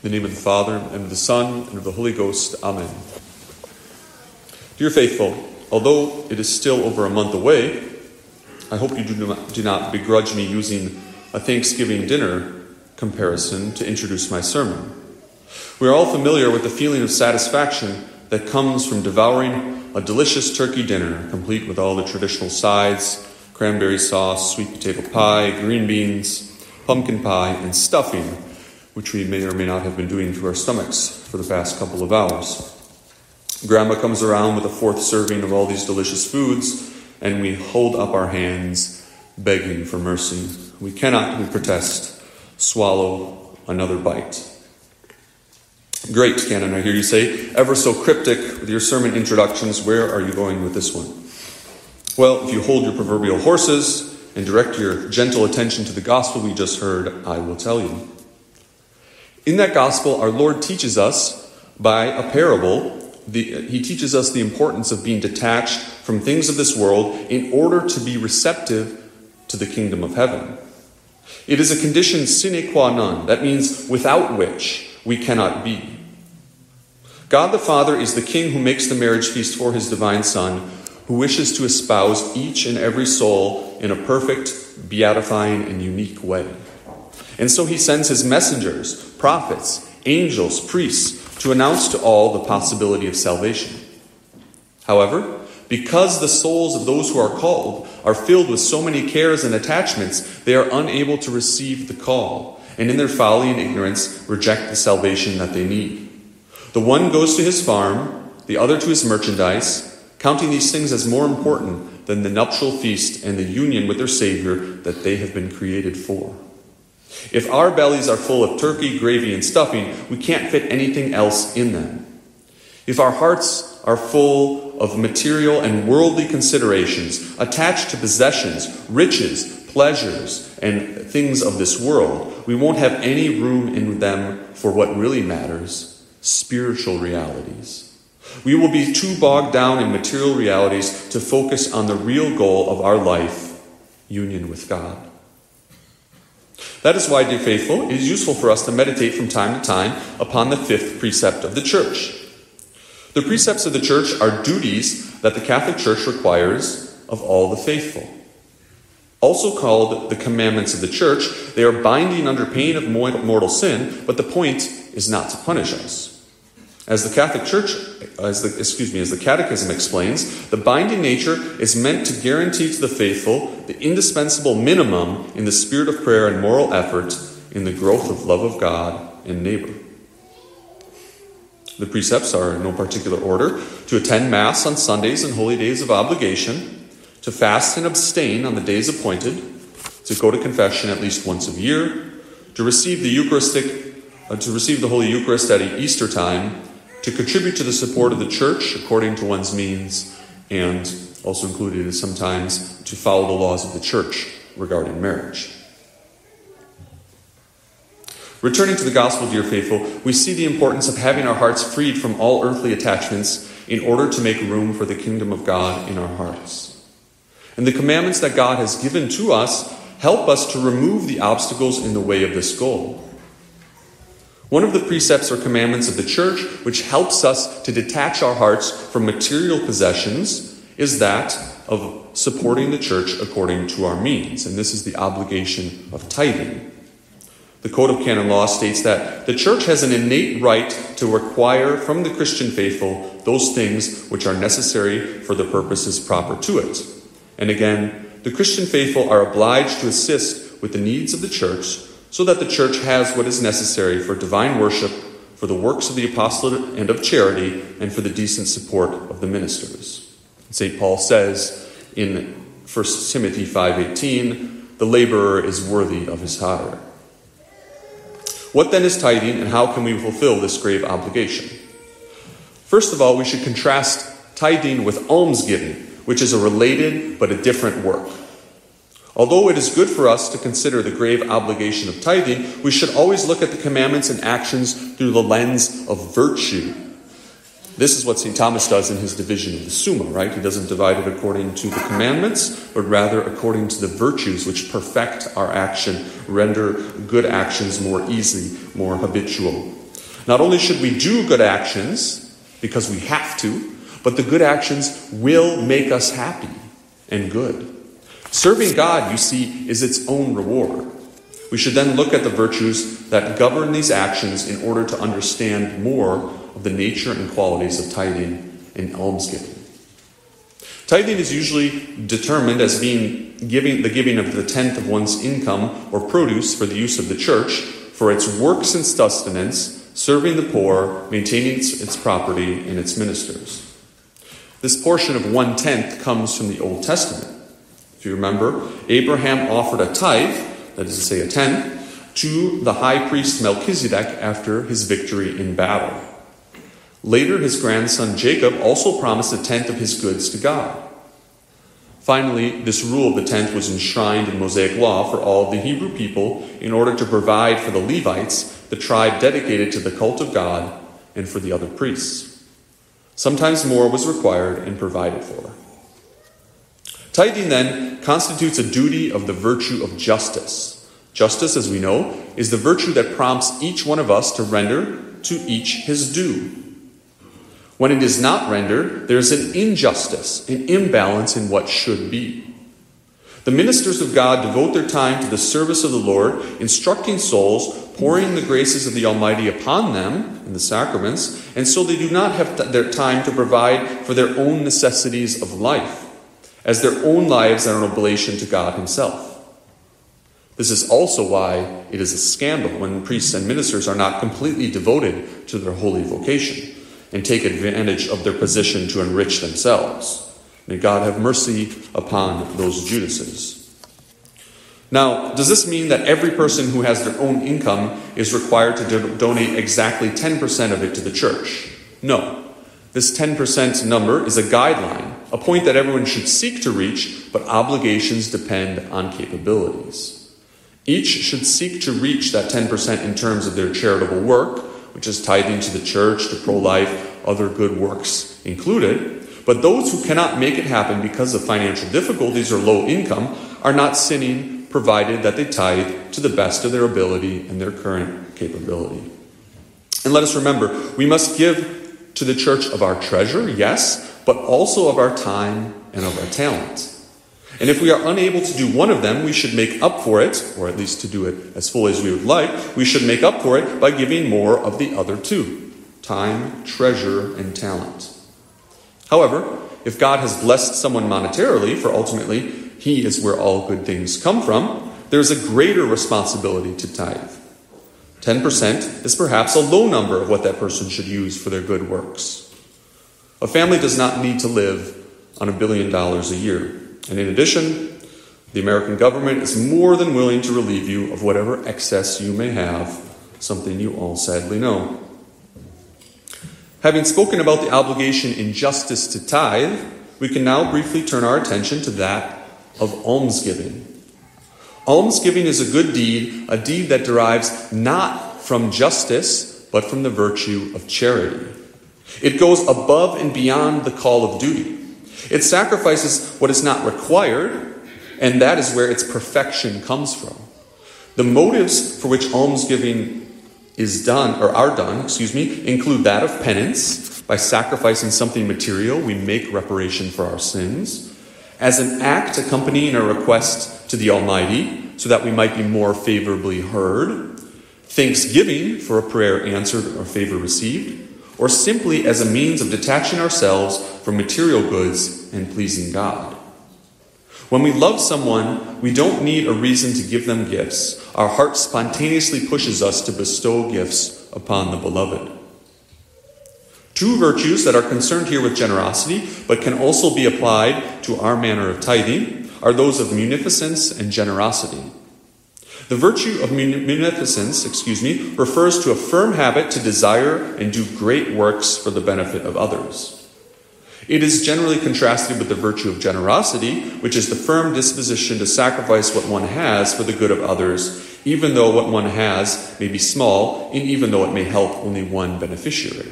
In the name of the Father, and of the Son, and of the Holy Ghost. Amen. Dear faithful, although it is still over a month away, I hope you do not, do not begrudge me using a Thanksgiving dinner comparison to introduce my sermon. We are all familiar with the feeling of satisfaction that comes from devouring a delicious turkey dinner, complete with all the traditional sides cranberry sauce, sweet potato pie, green beans, pumpkin pie, and stuffing which we may or may not have been doing to our stomachs for the past couple of hours. Grandma comes around with a fourth serving of all these delicious foods, and we hold up our hands, begging for mercy. We cannot, we protest, swallow another bite. Great, Canon, I hear you say, ever so cryptic with your sermon introductions. Where are you going with this one? Well, if you hold your proverbial horses and direct your gentle attention to the gospel we just heard, I will tell you. In that gospel, our Lord teaches us by a parable, the, he teaches us the importance of being detached from things of this world in order to be receptive to the kingdom of heaven. It is a condition sine qua non, that means without which we cannot be. God the Father is the King who makes the marriage feast for his divine Son, who wishes to espouse each and every soul in a perfect, beatifying, and unique way. And so he sends his messengers, prophets, angels, priests, to announce to all the possibility of salvation. However, because the souls of those who are called are filled with so many cares and attachments, they are unable to receive the call, and in their folly and ignorance reject the salvation that they need. The one goes to his farm, the other to his merchandise, counting these things as more important than the nuptial feast and the union with their Savior that they have been created for. If our bellies are full of turkey, gravy, and stuffing, we can't fit anything else in them. If our hearts are full of material and worldly considerations, attached to possessions, riches, pleasures, and things of this world, we won't have any room in them for what really matters spiritual realities. We will be too bogged down in material realities to focus on the real goal of our life union with God. That is why, dear faithful, it is useful for us to meditate from time to time upon the fifth precept of the church. The precepts of the church are duties that the Catholic Church requires of all the faithful. Also called the commandments of the church, they are binding under pain of mortal sin, but the point is not to punish us. As the Catholic Church, as the, excuse me, as the Catechism explains, the binding nature is meant to guarantee to the faithful the indispensable minimum in the spirit of prayer and moral effort in the growth of love of God and neighbor. The precepts are in no particular order to attend Mass on Sundays and holy days of obligation, to fast and abstain on the days appointed, to go to confession at least once a year, to receive the Eucharistic, uh, to receive the Holy Eucharist at Easter time, to contribute to the support of the church according to one's means, and also included is sometimes to follow the laws of the church regarding marriage. Returning to the gospel, dear faithful, we see the importance of having our hearts freed from all earthly attachments in order to make room for the kingdom of God in our hearts. And the commandments that God has given to us help us to remove the obstacles in the way of this goal. One of the precepts or commandments of the church, which helps us to detach our hearts from material possessions, is that of supporting the church according to our means. And this is the obligation of tithing. The Code of Canon Law states that the church has an innate right to require from the Christian faithful those things which are necessary for the purposes proper to it. And again, the Christian faithful are obliged to assist with the needs of the church so that the church has what is necessary for divine worship, for the works of the apostolate and of charity, and for the decent support of the ministers. St. Paul says in 1 Timothy 5:18, "The laborer is worthy of his hire." What then is tithing and how can we fulfill this grave obligation? First of all, we should contrast tithing with almsgiving, which is a related but a different work. Although it is good for us to consider the grave obligation of tithing, we should always look at the commandments and actions through the lens of virtue. This is what St. Thomas does in his division of the Summa, right? He doesn't divide it according to the commandments, but rather according to the virtues which perfect our action, render good actions more easy, more habitual. Not only should we do good actions because we have to, but the good actions will make us happy and good. Serving God, you see, is its own reward. We should then look at the virtues that govern these actions in order to understand more of the nature and qualities of tithing and almsgiving. Tithing is usually determined as being giving, the giving of the tenth of one's income or produce for the use of the church for its works and sustenance, serving the poor, maintaining its, its property, and its ministers. This portion of one tenth comes from the Old Testament. If you remember, Abraham offered a tithe, that is to say, a tenth, to the high priest Melchizedek after his victory in battle. Later, his grandson Jacob also promised a tenth of his goods to God. Finally, this rule of the tenth was enshrined in Mosaic law for all the Hebrew people in order to provide for the Levites, the tribe dedicated to the cult of God, and for the other priests. Sometimes more was required and provided for. Tithing, then, constitutes a duty of the virtue of justice. Justice, as we know, is the virtue that prompts each one of us to render to each his due. When it is not rendered, there is an injustice, an imbalance in what should be. The ministers of God devote their time to the service of the Lord, instructing souls, pouring the graces of the Almighty upon them in the sacraments, and so they do not have their time to provide for their own necessities of life as their own lives are an oblation to God Himself. This is also why it is a scandal when priests and ministers are not completely devoted to their holy vocation and take advantage of their position to enrich themselves. May God have mercy upon those Judases. Now, does this mean that every person who has their own income is required to do- donate exactly 10% of it to the church? No. This 10% number is a guideline, a point that everyone should seek to reach, but obligations depend on capabilities. Each should seek to reach that 10% in terms of their charitable work, which is tithing to the church, to pro life, other good works included. But those who cannot make it happen because of financial difficulties or low income are not sinning, provided that they tithe to the best of their ability and their current capability. And let us remember, we must give to the church of our treasure, yes, but also of our time and of our talent. And if we are unable to do one of them, we should make up for it, or at least to do it as fully as we would like, we should make up for it by giving more of the other two time, treasure, and talent. However, if God has blessed someone monetarily, for ultimately he is where all good things come from, there's a greater responsibility to tithe. 10% is perhaps a low number of what that person should use for their good works. A family does not need to live on a billion dollars a year. And in addition, the American government is more than willing to relieve you of whatever excess you may have, something you all sadly know. Having spoken about the obligation in justice to tithe, we can now briefly turn our attention to that of almsgiving. Almsgiving is a good deed, a deed that derives not from justice, but from the virtue of charity. It goes above and beyond the call of duty. It sacrifices what is not required, and that is where its perfection comes from. The motives for which almsgiving is done or are done, excuse me, include that of penance by sacrificing something material, we make reparation for our sins as an act accompanying a request to the Almighty so that we might be more favorably heard, thanksgiving for a prayer answered or favor received, or simply as a means of detaching ourselves from material goods and pleasing God. When we love someone, we don't need a reason to give them gifts. Our heart spontaneously pushes us to bestow gifts upon the beloved. Two virtues that are concerned here with generosity, but can also be applied to our manner of tithing, are those of munificence and generosity. The virtue of munificence, excuse me, refers to a firm habit to desire and do great works for the benefit of others. It is generally contrasted with the virtue of generosity, which is the firm disposition to sacrifice what one has for the good of others, even though what one has may be small, and even though it may help only one beneficiary.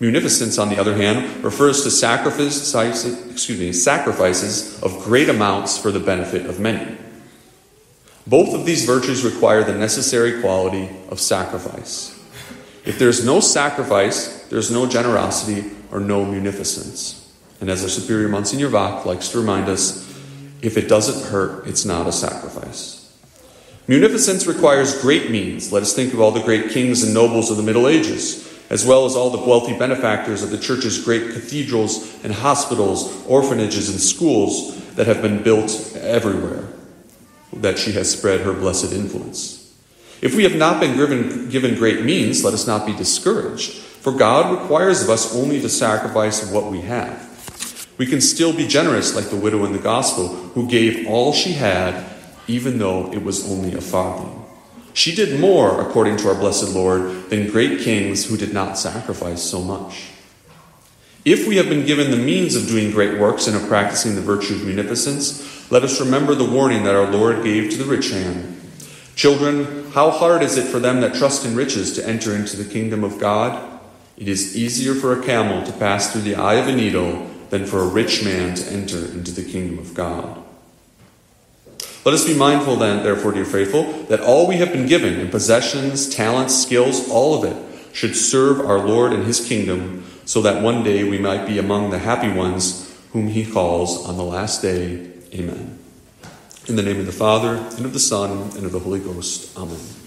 Munificence, on the other hand, refers to sacrifices, excuse me, sacrifices of great amounts for the benefit of many. Both of these virtues require the necessary quality of sacrifice. If there's no sacrifice, there's no generosity or no munificence. And as our superior Monsignor Wach likes to remind us, if it doesn't hurt, it's not a sacrifice. Munificence requires great means. Let us think of all the great kings and nobles of the Middle Ages, as well as all the wealthy benefactors of the church's great cathedrals and hospitals, orphanages, and schools that have been built everywhere, that she has spread her blessed influence. If we have not been given, given great means, let us not be discouraged, for God requires of us only the sacrifice of what we have. We can still be generous like the widow in the gospel, who gave all she had, even though it was only a farthing. She did more, according to our blessed Lord, than great kings who did not sacrifice so much. If we have been given the means of doing great works and of practicing the virtue of munificence, let us remember the warning that our Lord gave to the rich man. Children, how hard is it for them that trust in riches to enter into the kingdom of God? It is easier for a camel to pass through the eye of a needle than for a rich man to enter into the kingdom of God. Let us be mindful then, therefore, dear faithful, that all we have been given in possessions, talents, skills, all of it, should serve our Lord and his kingdom, so that one day we might be among the happy ones whom he calls on the last day. Amen. In the name of the Father, and of the Son, and of the Holy Ghost. Amen.